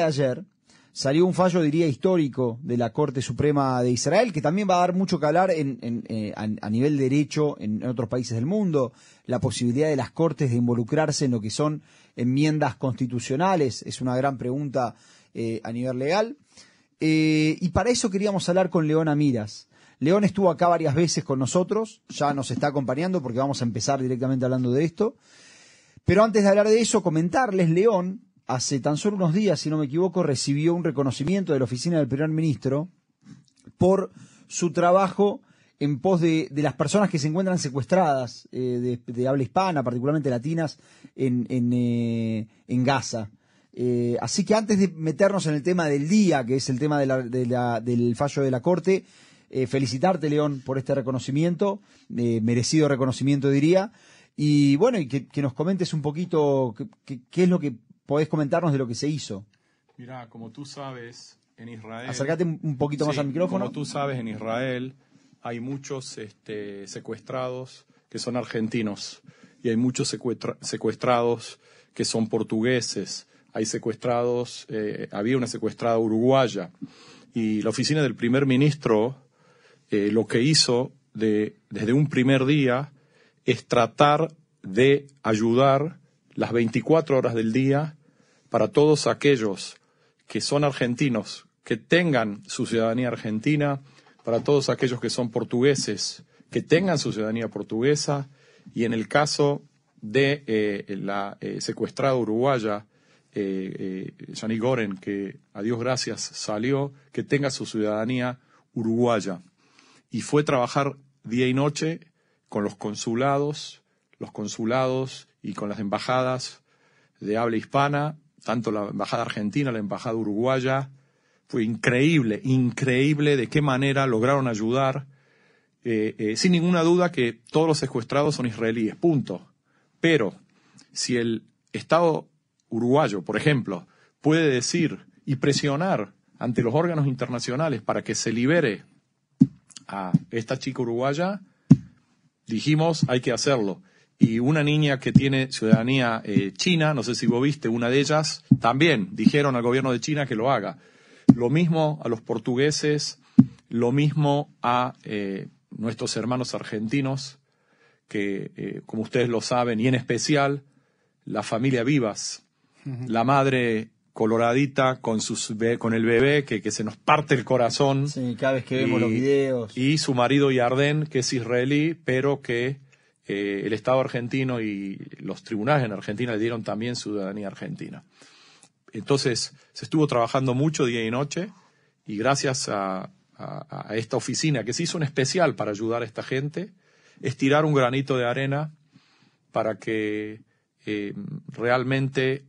de ayer salió un fallo, diría, histórico de la Corte Suprema de Israel, que también va a dar mucho que hablar en, eh, a, nivel derecho en, otros países del mundo, la posibilidad de las Cortes de involucrarse en lo que son enmiendas constitucionales, es una gran pregunta eh, a nivel legal. Eh, y para eso queríamos hablar con León Amiras. León estuvo acá varias veces con nosotros, ya nos está acompañando porque vamos a empezar directamente hablando de esto. Pero antes de hablar de eso, comentarles, León, hace tan solo unos días, si no me equivoco, recibió un reconocimiento de la oficina del primer ministro por su trabajo en pos de, las personas que se encuentran secuestradas eh, de, habla hispana, particularmente latinas, en, en, eh, Gaza. Eh, así que antes de meternos en el tema del día, que es el tema del fallo de la Corte, felicitarte, León, por este reconocimiento, merecido reconocimiento diría, y bueno, y que, nos comentes un poquito qué es lo que podés comentarnos de lo que se hizo. Mira, como tú sabes, en Israel... Acércate un poquito más al micrófono. Como tú sabes, en Israel hay muchos este, secuestrados que son argentinos y hay muchos secuestrados que son portugueses. Hay secuestrados, eh, había una secuestrada uruguaya y la oficina del primer ministro eh, lo que hizo de, desde un primer día es tratar de ayudar las 24 horas del día para todos aquellos que son argentinos, que tengan su ciudadanía argentina, para todos aquellos que son portugueses, que tengan su ciudadanía portuguesa, y en el caso de eh, la eh, secuestrada uruguaya, eh, eh Goren, que a Dios gracias salió, que tenga su ciudadanía uruguaya. Y fue trabajar día y noche con los consulados, los consulados y con las embajadas de habla hispana tanto la embajada argentina, la embajada uruguaya. Fue increíble, increíble de qué manera lograron ayudar. Eh, eh, sin ninguna duda que todos los secuestrados son israelíes, punto. Pero si el Estado uruguayo, por ejemplo, puede decir y presionar ante los órganos internacionales para que se libere a esta chica uruguaya, dijimos hay que hacerlo y una niña que tiene ciudadanía eh, china, no sé si vos viste, una de ellas, también dijeron al gobierno de China que lo haga. Lo mismo a los portugueses, lo mismo a eh, nuestros hermanos argentinos, que eh, como ustedes lo saben, y en especial la familia Vivas, la madre coloradita con, sus, con el bebé que, que se nos parte el corazón. Sí, cada vez que vemos los videos. Y su marido Yarden, que es israelí, pero que el Estado argentino y los tribunales en Argentina le dieron también ciudadanía argentina. Entonces, se estuvo trabajando mucho día y noche y gracias a, esta oficina que se hizo en especial para ayudar a esta gente, estirar un granito de arena para que eh, realmente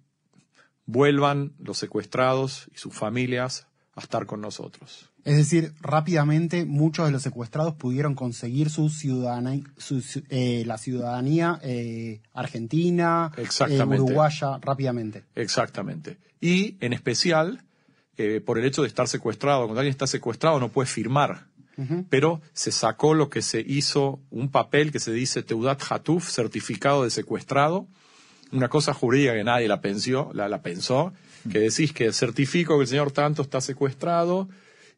vuelvan los secuestrados y sus familias a estar con nosotros. Es decir, rápidamente muchos de los secuestrados pudieron conseguir su ciudadanía, eh, la ciudadanía eh, argentina, eh, uruguaya, rápidamente. Exactamente. Y en especial, por el hecho de estar secuestrado, cuando alguien está secuestrado no puede firmar. Pero se sacó lo que se hizo, un papel que se dice Teudat Hatuf, certificado de secuestrado, una cosa jurídica que nadie la pensó, la, la pensó, que decís que certifico que el señor tanto está secuestrado,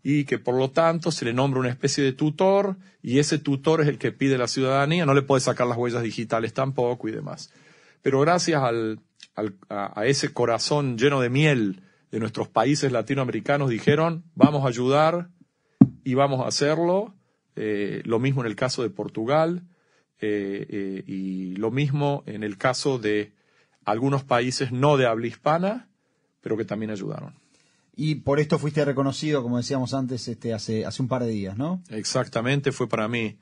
y que por lo tanto se le nombra una especie de tutor y ese tutor es el que pide la ciudadanía, no le puede sacar las huellas digitales tampoco y demás. Pero gracias al, a, ese corazón lleno de miel de nuestros países latinoamericanos dijeron, vamos a ayudar y vamos a hacerlo. Eh, lo mismo en el caso de Portugal eh, eh, y lo mismo en el caso de algunos países no de habla hispana, pero que también ayudaron. Y por esto fuiste reconocido, como decíamos antes, este, hace, hace un par de días, ¿no? Exactamente, fue para mí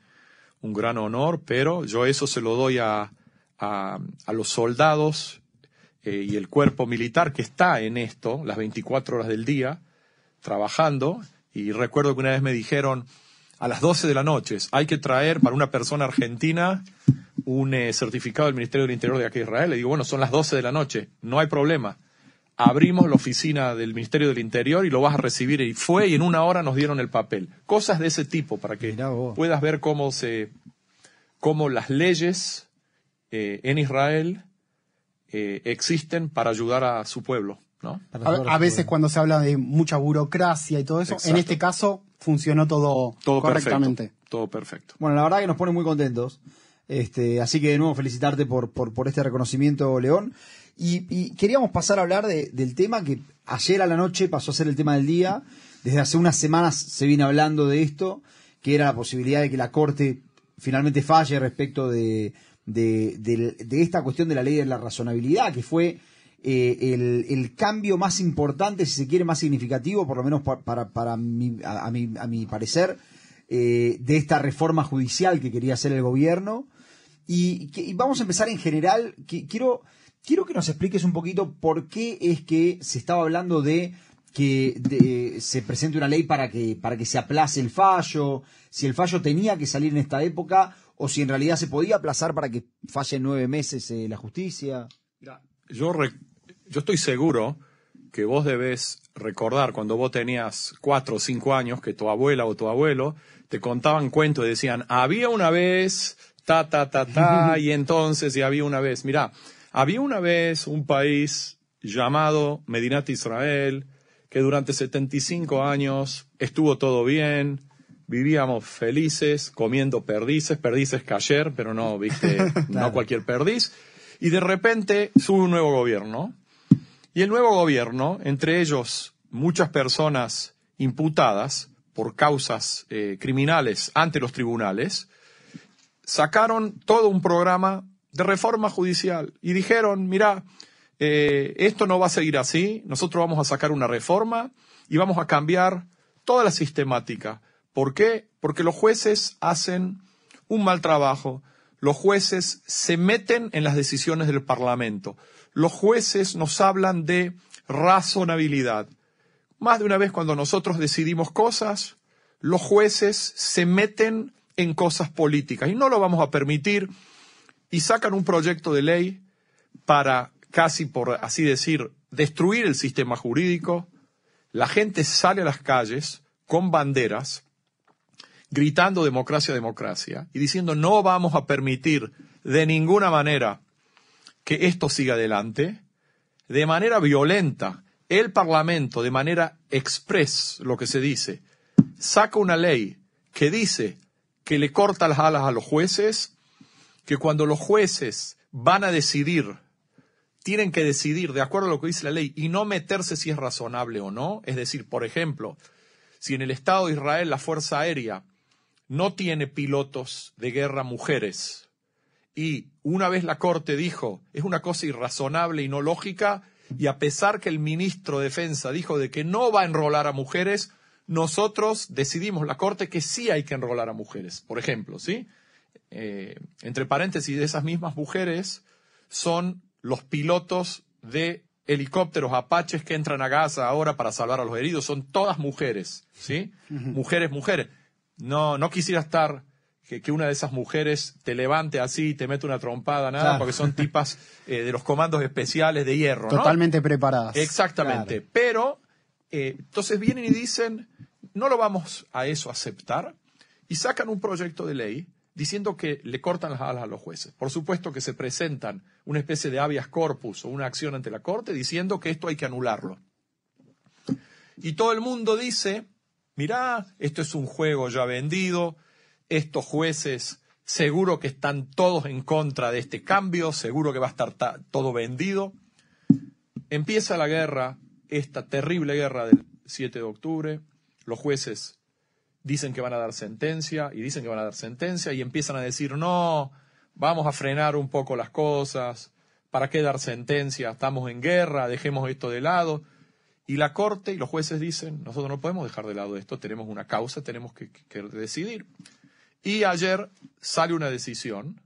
un gran honor, pero yo eso se lo doy a, a, los soldados eh, y el cuerpo militar que está en esto, las 24 horas del día, trabajando. Y recuerdo que una vez me dijeron, a las 12 de la noche, hay que traer para una persona argentina un eh, certificado del Ministerio del Interior de aquí Israel. Le digo, bueno, son las 12 de la noche, no hay problema abrimos la oficina del Ministerio del Interior y lo vas a recibir. Y fue y en una hora nos dieron el papel. Cosas de ese tipo para que puedas ver cómo se, cómo las leyes eh, en Israel eh, existen para ayudar a su pueblo. ¿no? A, veces cuando se habla de mucha burocracia y todo eso, en este caso funcionó todo, correctamente. Todo perfecto. Bueno, la verdad que nos pone muy contentos. Este, así que de nuevo felicitarte por, por, este reconocimiento, León. Y, queríamos pasar a hablar del tema que ayer a la noche pasó a ser el tema del día. Desde hace unas semanas se viene hablando de esto, que era la posibilidad de que la Corte finalmente falle respecto de, de, esta cuestión de la ley de la razonabilidad, que fue eh, el, cambio más importante, si se quiere, más significativo, por lo menos para, para, mi, a, mi, a mi parecer, eh, de esta reforma judicial que quería hacer el gobierno. Y, vamos a empezar en general. quiero, quiero que nos expliques un poquito por qué es que se estaba hablando de que se presente una ley para que, para que se aplace el fallo, si el fallo tenía que salir en esta época o si en realidad se podía aplazar para que falle en nueve meses eh, la justicia. Yo, yo estoy seguro que vos debés recordar cuando vos tenías cuatro o cinco años que tu abuela o tu abuelo te contaban cuentos y decían, había una vez, ta, ta, ta, ta, y entonces, y había una vez. Mirá, había una vez un país llamado Medinat Israel, que durante 75 años estuvo todo bien, vivíamos felices, comiendo perdices, perdices cayer, pero no, viste, no cualquier perdiz. Y de repente sube un nuevo gobierno. Y el nuevo gobierno, entre ellos muchas personas imputadas por causas eh, criminales ante los tribunales, sacaron todo un programa de reforma judicial y dijeron, mira, eh, esto no va a seguir así, nosotros vamos a sacar una reforma y vamos a cambiar toda la sistemática. ¿Por qué? Porque los jueces hacen un mal trabajo, los jueces se meten en las decisiones del Parlamento, los jueces nos hablan de razonabilidad. Más de una vez cuando nosotros decidimos cosas, los jueces se meten en cosas políticas y no lo vamos a permitir y sacan un proyecto de ley para casi por así decir destruir el sistema jurídico. La gente sale a las calles con banderas gritando democracia, democracia, y diciendo no vamos a permitir de ninguna manera que esto siga adelante, de manera violenta, el Parlamento, de manera express, lo que se dice, saca una ley que dice que le corta las alas a los jueces, que cuando los jueces van a decidir, tienen que decidir de acuerdo a lo que dice la ley y no meterse si es razonable o no. Es decir, por ejemplo, si en el Estado de Israel la Fuerza Aérea no tiene pilotos de guerra mujeres. Y una vez la Corte dijo, es una cosa irrazonable y no lógica, y a pesar que el ministro de Defensa dijo de que no va a enrolar a mujeres, nosotros decidimos, la Corte, que sí hay que enrolar a mujeres. Por ejemplo, ¿sí? Eh, entre paréntesis, de esas mismas mujeres son los pilotos de helicópteros apaches que entran a Gaza ahora para salvar a los heridos. Son todas mujeres, ¿sí? Mujeres, mujeres. No, no quisiera estar que, una de esas mujeres te levante así y te mete una trompada, nada, porque son tipas eh, de los comandos especiales de hierro. Totalmente preparadas. Exactamente. Pero, eh, entonces vienen y dicen, no lo vamos a eso aceptar, y sacan un proyecto de ley diciendo que le cortan las alas a los jueces. Por supuesto que se presentan una especie de habeas corpus o una acción ante la Corte diciendo que esto hay que anularlo. Y todo el mundo dice, mirá, esto es un juego ya vendido, estos jueces seguro que están todos en contra de este cambio, seguro que va a estar todo vendido. Empieza la guerra, esta terrible guerra del 7 de octubre, los jueces dicen que van a dar sentencia y dicen que van a dar sentencia y empiezan a decir, no, vamos a frenar un poco las cosas, ¿para qué dar sentencia? Estamos en guerra, dejemos esto de lado. Y la Corte y los jueces dicen, nosotros no podemos dejar de lado esto, tenemos una causa, tenemos que, decidir. Y ayer sale una decisión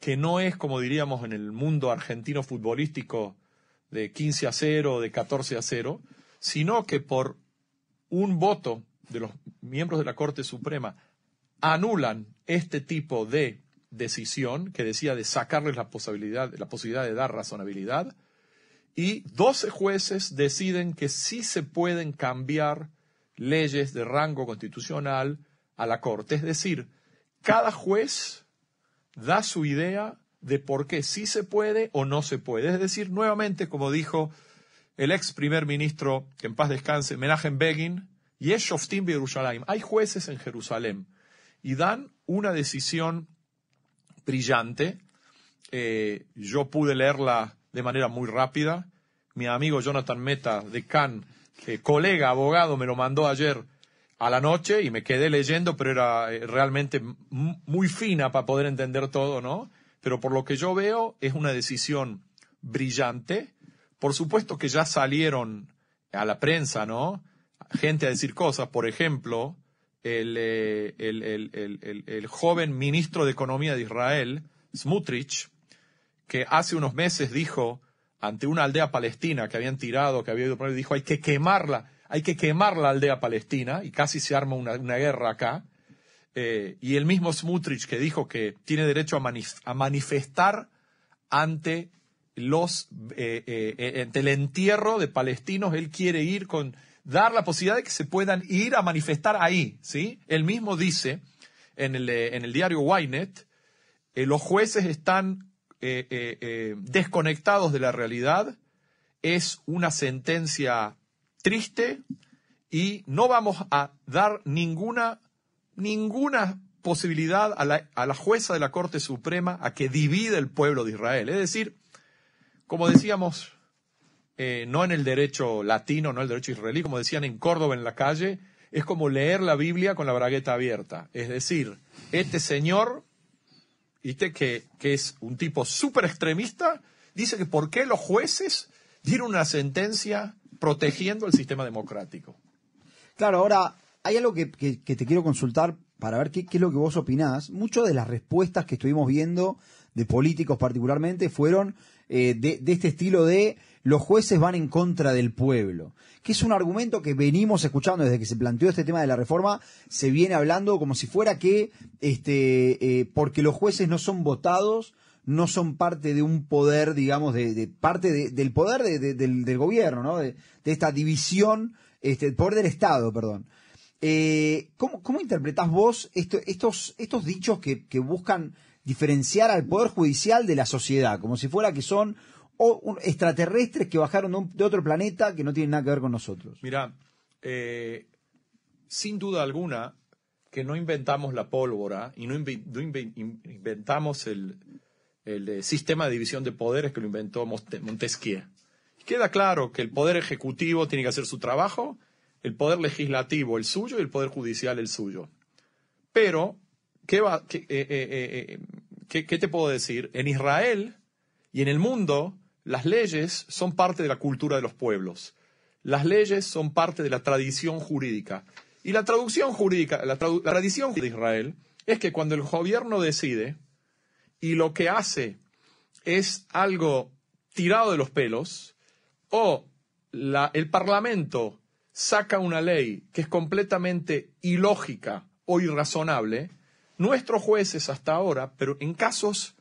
que no es, como diríamos en el mundo argentino futbolístico, de 15 a 0, de 14 a 0, sino que por un voto de los miembros de la Corte Suprema anulan este tipo de decisión que decía de sacarles la posibilidad, la posibilidad de dar razonabilidad y 12 jueces deciden que sí se pueden cambiar leyes de rango constitucional a la Corte. Es decir, cada juez da su idea de por qué sí se puede o no se puede. Es decir, nuevamente, como dijo el ex primer ministro, que en paz descanse, Menachem Begin, y es Shoftim Jerusalén. Hay jueces en Jerusalén y dan una decisión brillante. Eh, yo pude leerla de manera muy rápida. Mi amigo Jonathan Meta de Cannes, que colega, abogado, me lo mandó ayer a la noche y me quedé leyendo, pero era eh, realmente muy fina para poder entender todo, ¿no? Pero por lo que yo veo es una decisión brillante. Por supuesto que ya salieron a la prensa, ¿no? Gente a decir cosas. Por ejemplo, el, eh, el, joven ministro de Economía de Israel, Smutrich, que hace unos meses dijo ante una aldea palestina que habían tirado, que había ido por ahí, dijo hay que quemarla, hay que quemar la aldea palestina, y casi se arma una, guerra acá. Eh, y el mismo Smutrich que dijo que tiene derecho a manifestar ante los eh, ante el entierro de palestinos, él quiere ir con dar la posibilidad de que se puedan ir a manifestar ahí, ¿sí? Él mismo dice en el, en el diario Ynet, los jueces están desconectados de la realidad, es una sentencia triste y no vamos a dar ninguna, ninguna posibilidad a la, a la jueza de la Corte Suprema a que divida el pueblo de Israel. Es decir, como decíamos, eh, no en el derecho latino, no en el derecho israelí, como decían en Córdoba en la calle, es como leer la Biblia con la bragueta abierta. Es decir, este señor. Que, que es un tipo súper extremista, dice que por qué los jueces dieron una sentencia protegiendo el sistema democrático. Claro, ahora hay algo que, te quiero consultar para ver qué, qué, es lo que vos opinás. Muchas de las respuestas que estuvimos viendo de políticos particularmente fueron eh, de, este estilo de los jueces van en contra del pueblo, que es un argumento que venimos escuchando desde que se planteó este tema de la reforma, se viene hablando como si fuera que, este, eh, porque los jueces no son votados, no son parte de un poder, digamos, de, parte del poder del, gobierno, ¿no? De, esta división, este, el poder del Estado, perdón. Eh, ¿cómo, ¿Cómo interpretás vos estos, estos dichos que buscan diferenciar al Poder Judicial de la sociedad, como si fuera que son extraterrestres que bajaron de, otro planeta que no tienen nada que ver con nosotros. Mira, eh, sin duda alguna que no inventamos la pólvora y no, inventamos el, eh, sistema de división de poderes que lo inventó Montesquieu. Queda claro que el poder ejecutivo tiene que hacer su trabajo, el poder legislativo el suyo y el poder judicial el suyo. Pero ¿qué, va, eh, eh, ¿qué, te puedo decir? En Israel y en el mundo, las leyes son parte de la cultura de los pueblos. Las leyes son parte de la tradición jurídica. Y la traducción jurídica, la, tradición de Israel es que cuando el gobierno decide y lo que hace es algo tirado de los pelos, o el Parlamento saca una ley que es completamente ilógica o irrazonable, nuestros jueces hasta ahora, pero en casos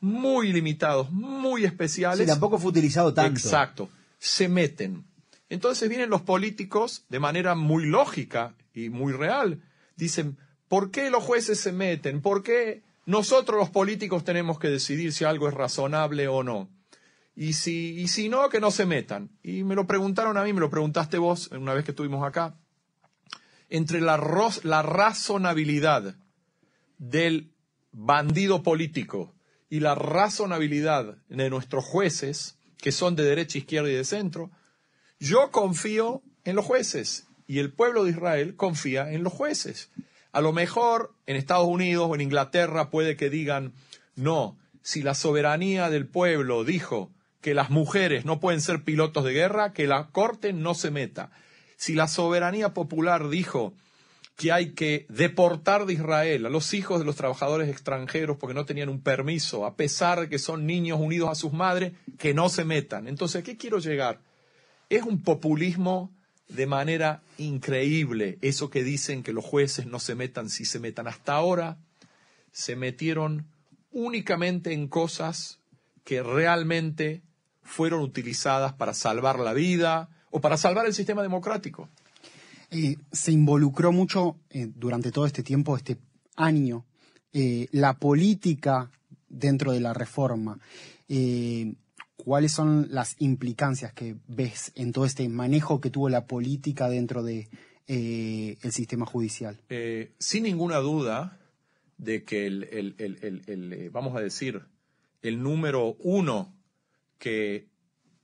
muy limitados, muy especiales. Sí, tampoco fue utilizado tanto. Exacto. Se meten. Entonces vienen los políticos de manera muy lógica y muy real. Dicen, ¿por qué los jueces se meten? ¿Por qué nosotros los políticos tenemos que decidir si algo es razonable o no? Y si, y si no, que no se metan. Y me lo preguntaron a mí, me lo preguntaste vos una vez que estuvimos acá. Entre la, la razonabilidad del bandido político y la razonabilidad de nuestros jueces, que son de derecha, izquierda y de centro, yo confío en los jueces y el pueblo de Israel confía en los jueces. A lo mejor en Estados Unidos o en Inglaterra puede que digan, no, si la soberanía del pueblo dijo que las mujeres no pueden ser pilotos de guerra, que la corte no se meta. Si la soberanía popular dijo que hay que deportar de Israel a los hijos de los trabajadores extranjeros porque no tenían un permiso, a pesar de que son niños unidos a sus madres, que no se metan. Entonces, ¿a qué quiero llegar? Es un populismo de manera increíble, eso que dicen que los jueces no se metan si se metan. Hasta ahora se metieron únicamente en cosas que realmente fueron utilizadas para salvar la vida o para salvar el sistema democrático. Eh, se involucró mucho eh, durante todo este tiempo, este año, eh, la política dentro de la reforma. ¿cuáles son las implicancias que ves en todo este manejo que tuvo la política dentro de el sistema judicial? Sin ninguna duda de que el, el, vamos a decir, el número uno que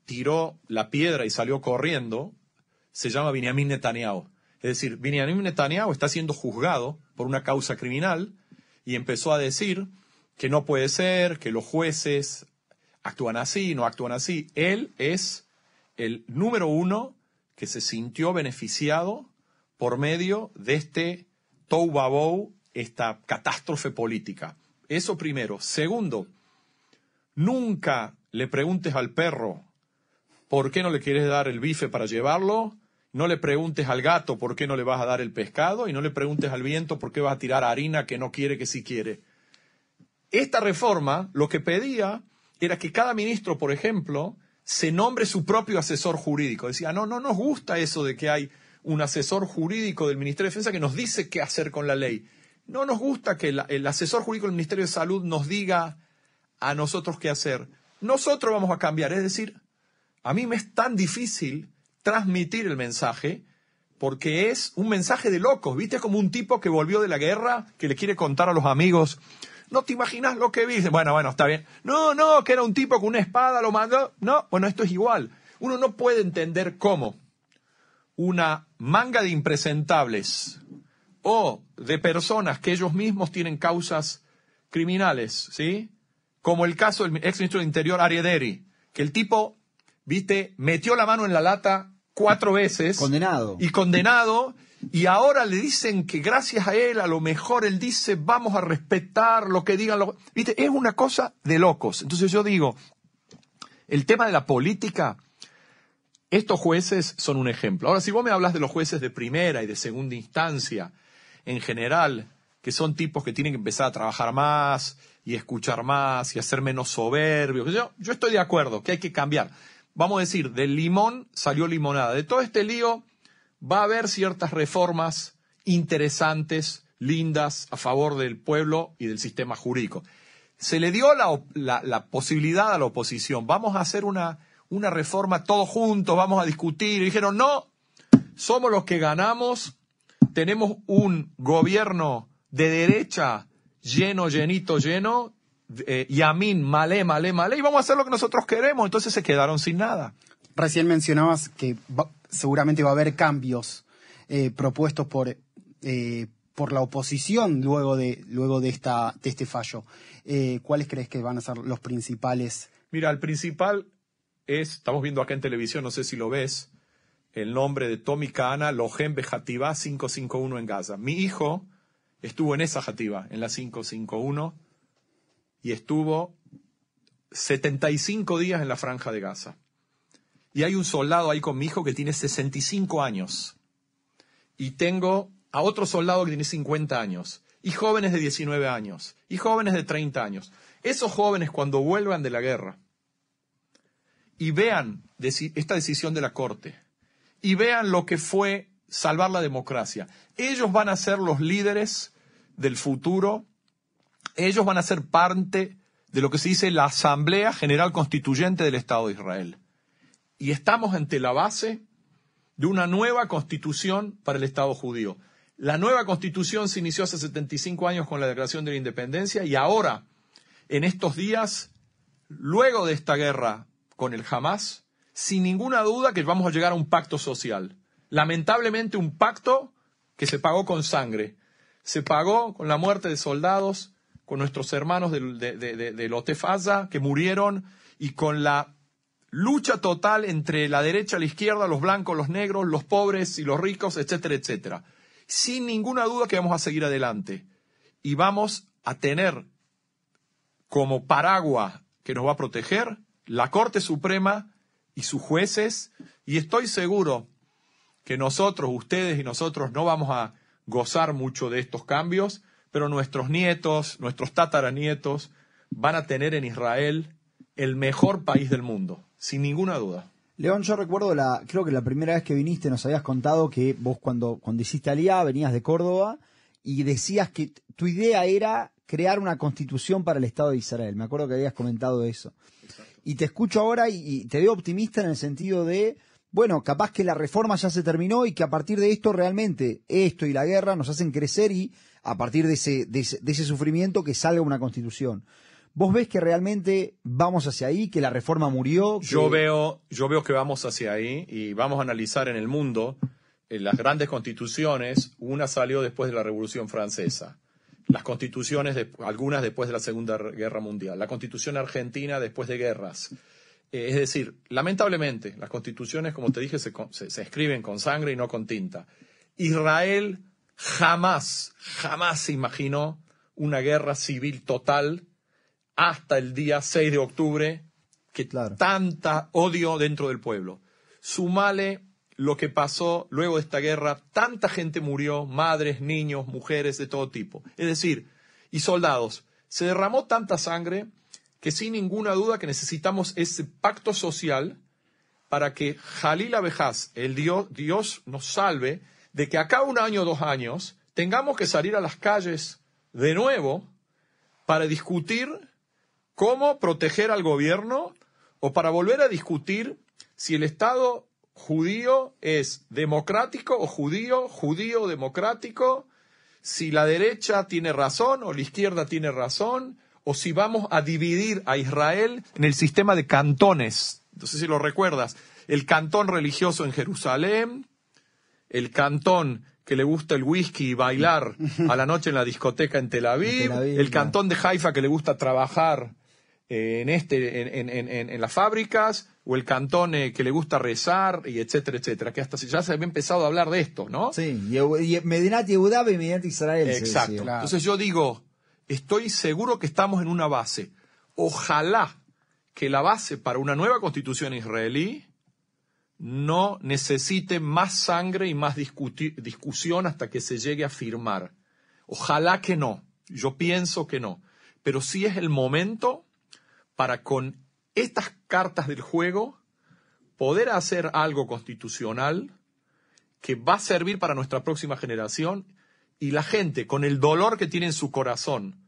tiró la piedra y salió corriendo se llama Benjamin Netanyahu. Es decir, Benjamin Netanyahu está siendo juzgado por una causa criminal y empezó a decir que no puede ser, que los jueces actúan así, no actúan así. Él es el número uno que se sintió beneficiado por medio de este Toubabou, esta catástrofe política. Eso primero. Segundo, nunca le preguntes al perro por qué no le quieres dar el bife para llevarlo, no le preguntes al gato por qué no le vas a dar el pescado y no le preguntes al viento por qué vas a tirar harina que no quiere que sí quiere. Esta reforma lo que pedía era que cada ministro, por ejemplo, se nombre su propio asesor jurídico. Decía, no, no nos gusta eso de que hay un asesor jurídico del Ministerio de Defensa que nos dice qué hacer con la ley. No nos gusta que el asesor jurídico del Ministerio de Salud nos diga a nosotros qué hacer. Nosotros vamos a cambiar. Es decir, a mí me es tan difícil transmitir el mensaje porque es un mensaje de locos, ¿viste? Como un tipo que volvió de la guerra, que le quiere contar a los amigos, no te imaginas lo que vi. Bueno, bueno, está bien. No, no, que era un tipo con una espada, lo mandó. No, bueno, esto es igual. Uno no puede entender cómo una manga de impresentables o de personas que ellos mismos tienen causas criminales, ¿sí? Como el caso del ex ministro del Interior, Ariederi, que el tipo, viste, metió la mano en la lata cuatro veces. Condenado. Y condenado. Y ahora le dicen que gracias a él, a lo mejor él dice, vamos a respetar lo que digan. Lo... Viste, es una cosa de locos. Entonces yo digo, el tema de la política, estos jueces son un ejemplo. Ahora, si vos me hablas de los jueces de primera y de segunda instancia, en general, que son tipos que tienen que empezar a trabajar más y escuchar más y hacer menos soberbios, yo, yo estoy de acuerdo que hay que cambiar vamos a decir, del limón salió limonada. De todo este lío va a haber ciertas reformas interesantes, lindas, a favor del pueblo y del sistema jurídico. Se le dio la, posibilidad a la oposición, vamos a hacer una, una reforma todos juntos, vamos a discutir. Y dijeron, no, somos los que ganamos, tenemos un gobierno de derecha lleno, llenito, lleno, eh, Yamin, Malé, Malé, Malé, y vamos a hacer lo que nosotros queremos. Entonces se quedaron sin nada. Recién mencionabas que seguramente va a haber cambios eh, propuestos por, eh, por la oposición luego de, luego de, esta, de este fallo. Eh, ¿Cuáles crees que van a ser los principales? Mira, el principal es, estamos viendo acá en televisión, no sé si lo ves, el nombre de Tommy Kahana, Lohem Bejativá 551 en Gaza. Mi hijo estuvo en esa jativa, en la 551 y estuvo 75 días en la franja de Gaza. Y hay un soldado ahí con mi hijo que tiene 65 años. Y tengo a otro soldado que tiene 50 años. Y jóvenes de 19 años. Y jóvenes de 30 años. Esos jóvenes cuando vuelvan de la guerra y vean esta decisión de la Corte y vean lo que fue salvar la democracia, ellos van a ser los líderes del futuro ellos van a ser parte de lo que se dice la Asamblea General Constituyente del Estado de Israel. Y estamos ante la base de una nueva constitución para el Estado judío. La nueva constitución se inició hace 75 años con la Declaración de la Independencia y ahora, en estos días, luego de esta guerra con el Hamas, sin ninguna duda que vamos a llegar a un pacto social. Lamentablemente un pacto que se pagó con sangre. Se pagó con la muerte de soldados, con nuestros hermanos del, de, de, que murieron y con la lucha total entre la derecha, la izquierda, los blancos, los negros, los pobres y los ricos, etcétera, etcétera. Sin ninguna duda que vamos a seguir adelante. Y vamos a tener como paraguas que nos va a proteger la Corte Suprema y sus jueces. Y estoy seguro que nosotros, ustedes y nosotros no vamos a gozar mucho de estos cambios, pero nuestros nietos, nuestros tataranietos, van a tener en Israel el mejor país del mundo, sin ninguna duda. León, yo recuerdo la, creo que la primera vez que viniste nos habías contado que vos cuando, cuando hiciste Aliá venías de Córdoba y decías que tu idea era crear una constitución para el Estado de Israel. Me acuerdo que habías comentado eso. Y te escucho ahora y, y te veo optimista en el sentido de, bueno, capaz que la reforma ya se terminó y que a partir de esto realmente esto y la guerra nos hacen crecer y a partir de ese, de ese, sufrimiento que salga una constitución. ¿Vos ves que realmente vamos hacia ahí, que la reforma murió? Yo veo, yo veo que vamos hacia ahí y vamos a analizar en el mundo eh, las grandes constituciones. Una salió después de la Revolución Francesa. Las constituciones, de- algunas después de la Segunda Guerra Mundial. La constitución argentina después de guerras. Eh, es decir, lamentablemente, las constituciones, como te dije, se- se escriben con sangre y no con tinta. Israel jamás, jamás se imaginó una guerra civil total hasta el día 6 de octubre, que Claro. tanta odio dentro del pueblo. Sumale lo que pasó luego de esta guerra, tanta gente murió, madres, niños, mujeres de todo tipo. Es decir, y soldados. Se derramó tanta sangre que sin ninguna duda que necesitamos ese pacto social para que Jalil Abejaz, el Dios, Dios nos salve de que acá un año o dos años tengamos que salir a las calles de nuevo para discutir cómo proteger al gobierno o para volver a discutir si el Estado judío es democrático o judío, judío democrático, si la derecha tiene razón o la izquierda tiene razón, o si vamos a dividir a Israel en el sistema de cantones. No sé si lo recuerdas. El cantón religioso en Jerusalén, el cantón que le gusta el whisky y bailar a la noche en la discoteca en Tel Aviv, En Tel Aviv, el cantón de Haifa que le gusta trabajar eh, en este en, en- en- en las fábricas o el cantón eh, que le gusta rezar y etcétera etcétera que hasta ya se había empezado a hablar de esto no Sí, y, Medinat Yehuda y Medinat Israel. exacto decía. Claro. entonces yo digo estoy seguro que estamos en una base ojalá que la base para una nueva constitución israelí no necesite más sangre y más discusión hasta que se llegue a firmar. Ojalá que no. Yo pienso que no. Pero sí es el momento para con estas cartas del juego poder hacer algo constitucional que va a servir para nuestra próxima generación y la gente con el dolor que tiene en su corazón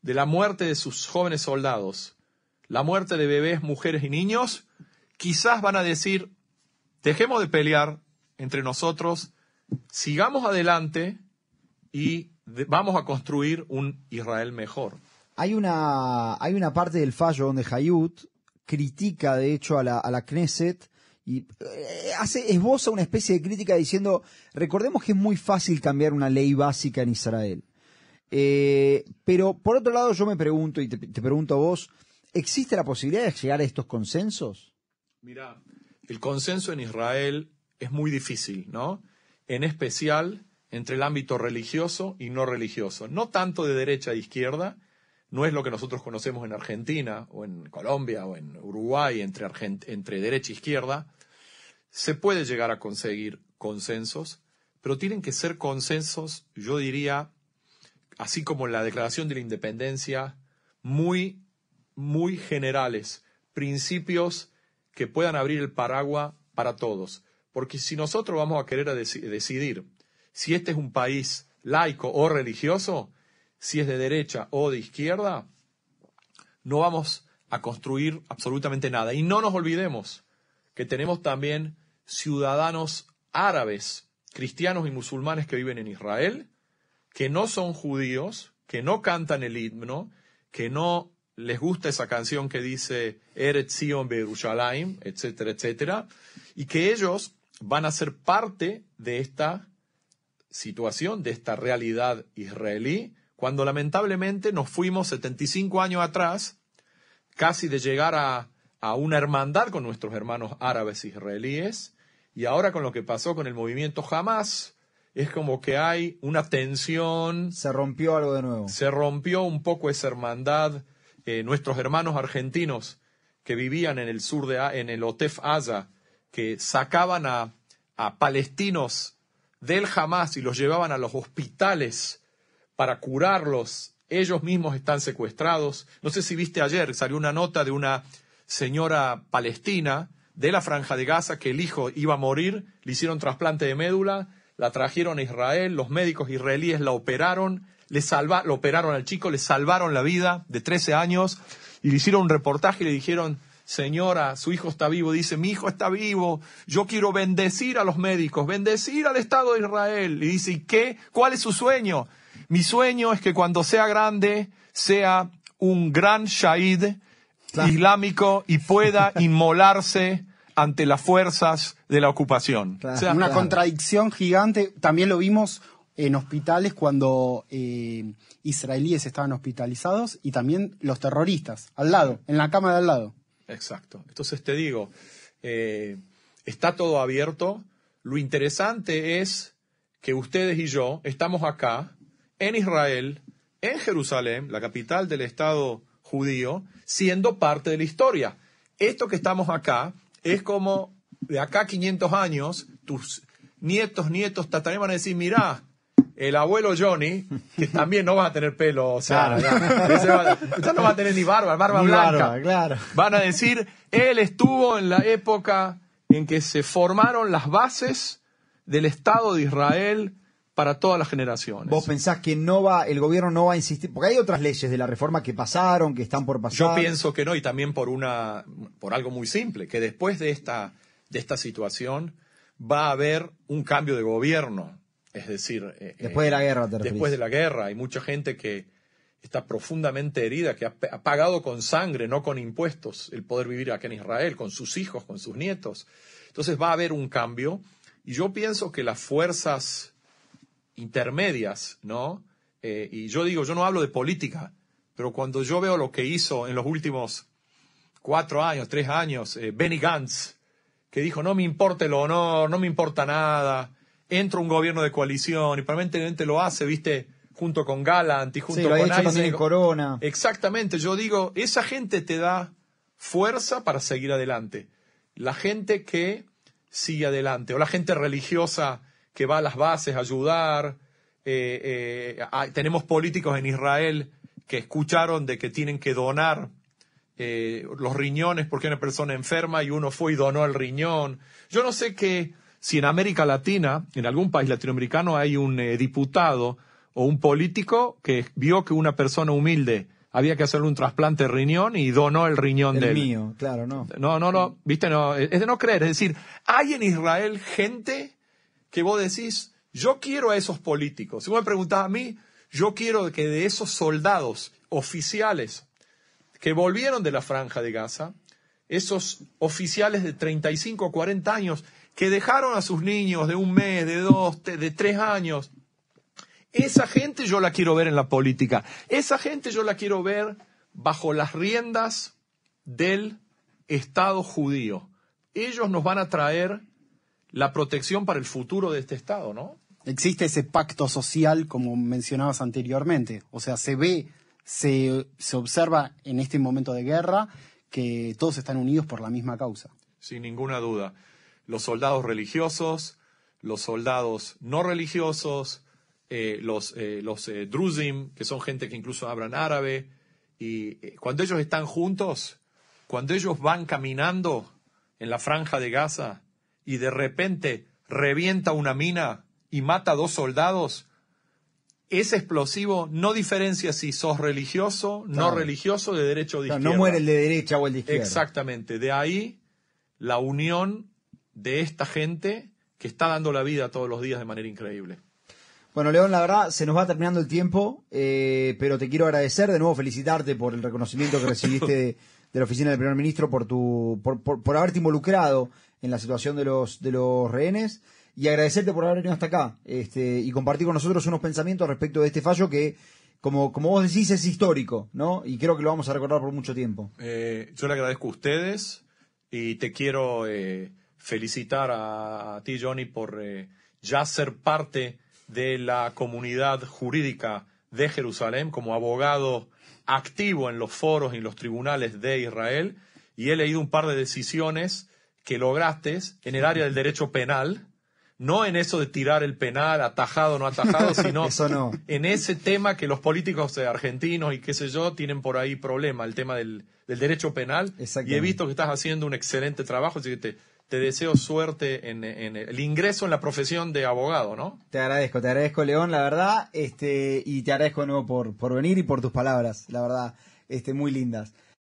de la muerte de sus jóvenes soldados, la muerte de bebés, mujeres y niños, quizás van a decir, dejemos de pelear entre nosotros, sigamos adelante y vamos a construir un Israel mejor. Hay una, hay una parte del fallo donde Hayut critica, de hecho, a la, a la Knesset y eh, hace, esboza una especie de crítica diciendo, recordemos que es muy fácil cambiar una ley básica en Israel. Eh, pero por otro lado yo me pregunto, y te, te pregunto a vos, ¿existe la posibilidad de llegar a estos consensos? Mira, el consenso en Israel es muy difícil, ¿no? En especial entre el ámbito religioso y no religioso. No tanto de derecha e izquierda, no es lo que nosotros conocemos en Argentina o en Colombia o en Uruguay entre, entre derecha e izquierda. Se puede llegar a conseguir consensos, pero tienen que ser consensos, yo diría, así como en la Declaración de la Independencia, muy, muy generales, principios que puedan abrir el paraguas para todos. Porque si nosotros vamos a querer decidir si este es un país laico o religioso, si es de derecha o de izquierda, no vamos a construir absolutamente nada. Y no nos olvidemos que tenemos también ciudadanos árabes, cristianos y musulmanes que viven en Israel, que no son judíos, que no cantan el himno, que no les gusta esa canción que dice Eretz Zion Berushalayim, etcétera, etcétera, y que ellos van a ser parte de esta situación, de esta realidad israelí, cuando lamentablemente nos fuimos 75 años atrás, casi de llegar a, a una hermandad con nuestros hermanos árabes israelíes, y ahora con lo que pasó con el movimiento Hamas, es como que hay una tensión, Se rompió algo de nuevo. se rompió un poco esa hermandad. Eh, nuestros hermanos argentinos que vivían en el sur de en el Otef Aya, que sacaban a, a palestinos del Hamas y los llevaban a los hospitales para curarlos, ellos mismos están secuestrados. No sé si viste ayer, salió una nota de una señora palestina de la franja de Gaza que el hijo iba a morir, le hicieron trasplante de médula, la trajeron a Israel, los médicos israelíes la operaron, le salva, lo operaron al chico, le salvaron la vida de 13 años y le hicieron un reportaje y le dijeron, señora, su hijo está vivo, dice, mi hijo está vivo, yo quiero bendecir a los médicos, bendecir al Estado de Israel. Y dice, ¿y qué? ¿Cuál es su sueño? Mi sueño es que cuando sea grande sea un gran shahid islámico y pueda inmolarse ante las fuerzas de la ocupación. O sea, una contradicción gigante. También lo vimos en hospitales cuando eh, israelíes estaban hospitalizados y también los terroristas, al lado, en la cama de al lado. Exacto. Entonces te digo, eh, está todo abierto. Lo interesante es que ustedes y yo estamos acá, en Israel, en Jerusalén, la capital del Estado judío, siendo parte de la historia. Esto que estamos acá es como de acá 500 años, tus nietos, nietos, tataraneros van a decir, mirá, el abuelo Johnny, que también no va a tener pelo, o sea, usted no va a tener ni barba, barba blanca. claro. Van a decir, él estuvo en la época en que se formaron las bases del Estado de Israel para todas las generaciones. ¿Vos pensás que no va, el gobierno no va a insistir? Porque hay otras leyes de la reforma que pasaron, que están por pasar. Yo pienso que no, y también por una, por algo muy simple, que después de esta, de esta situación va a haber un cambio de gobierno. Es decir, eh, después de la guerra, te después de la guerra, hay mucha gente que está profundamente herida, que ha, pagado con sangre, no con impuestos, el poder vivir acá en Israel, con sus hijos, con sus nietos. Entonces va a haber un cambio, y yo pienso que las fuerzas intermedias, ¿no? Eh, y yo digo, yo no hablo de política, pero cuando yo veo lo que hizo en los últimos cuatro años, tres años, eh, Benny Gantz, que dijo, no me importa el honor, no me importa nada, entra un gobierno de coalición y probablemente lo hace, viste, junto con Gallant y junto con también Corona. Exactamente, yo digo, esa gente te da fuerza para seguir adelante. La gente que sigue adelante, o la gente religiosa que va a las bases a ayudar. Eh, eh, tenemos políticos en Israel que escucharon de que tienen que donar eh, los riñones porque una persona enferma y uno fue y donó el riñón. Yo no sé que si en América Latina, en algún país latinoamericano, hay un eh, diputado o un político que vio que una persona humilde había que hacerle un trasplante de riñón y donó el riñón el del mío, claro, no. No, no, no, viste, no, es de no creer. Es decir, hay en Israel gente que vos decís, yo quiero a esos políticos. Si vos me preguntás a mí, yo quiero que de esos soldados oficiales que volvieron de la franja de Gaza, esos oficiales de 35 o 40 años que dejaron a sus niños de un mes, de dos, de tres años. Esa gente yo la quiero ver en la política. Esa gente yo la quiero ver bajo las riendas del Estado judío. Ellos nos van a traer la protección para el futuro de este Estado, ¿no? Existe ese pacto social, como mencionabas anteriormente. O sea, se ve, se, se observa en este momento de guerra que todos están unidos por la misma causa. Sin ninguna duda los soldados religiosos, los soldados no religiosos, eh, los, eh, los eh, druzim, que son gente que incluso hablan árabe, y cuando ellos están juntos, cuando ellos van caminando en la franja de Gaza y de repente revienta una mina y mata a dos soldados, ese explosivo no diferencia si sos religioso, no religioso, de derecho o de izquierda. No muere el de derecha o el de izquierda. Exactamente. De ahí la unión de esta gente que está dando la vida todos los días de manera increíble. Bueno, León, la verdad, se nos va terminando el tiempo, eh, pero te quiero agradecer, de nuevo felicitarte por el reconocimiento que recibiste de, la oficina del primer ministro, por, tu, por, por, haberte involucrado en la situación de los, de los rehenes y agradecerte por haber venido hasta acá este, y compartir con nosotros unos pensamientos respecto de este fallo que, como, como vos decís, es histórico, ¿no? Y creo que lo vamos a recordar por mucho tiempo. Eh, yo le agradezco a ustedes y te quiero... Eh, felicitar a, ti, Johnny, por eh, ya ser parte de la comunidad jurídica de Jerusalén como abogado activo en los foros y en los tribunales de Israel. Y he leído un par de decisiones que lograste en el área del derecho penal, no en eso de tirar el penal, atajado o no atajado, sino en ese tema que los políticos argentinos y qué sé yo tienen por ahí problema, el tema del, derecho penal. Y he visto que estás haciendo un excelente trabajo, así que te, te deseo suerte en, el ingreso en la profesión de abogado, ¿no? Te agradezco, te agradezco, León, la verdad, este, y te agradezco de nuevo por, por venir y por tus palabras, la verdad, este, muy lindas.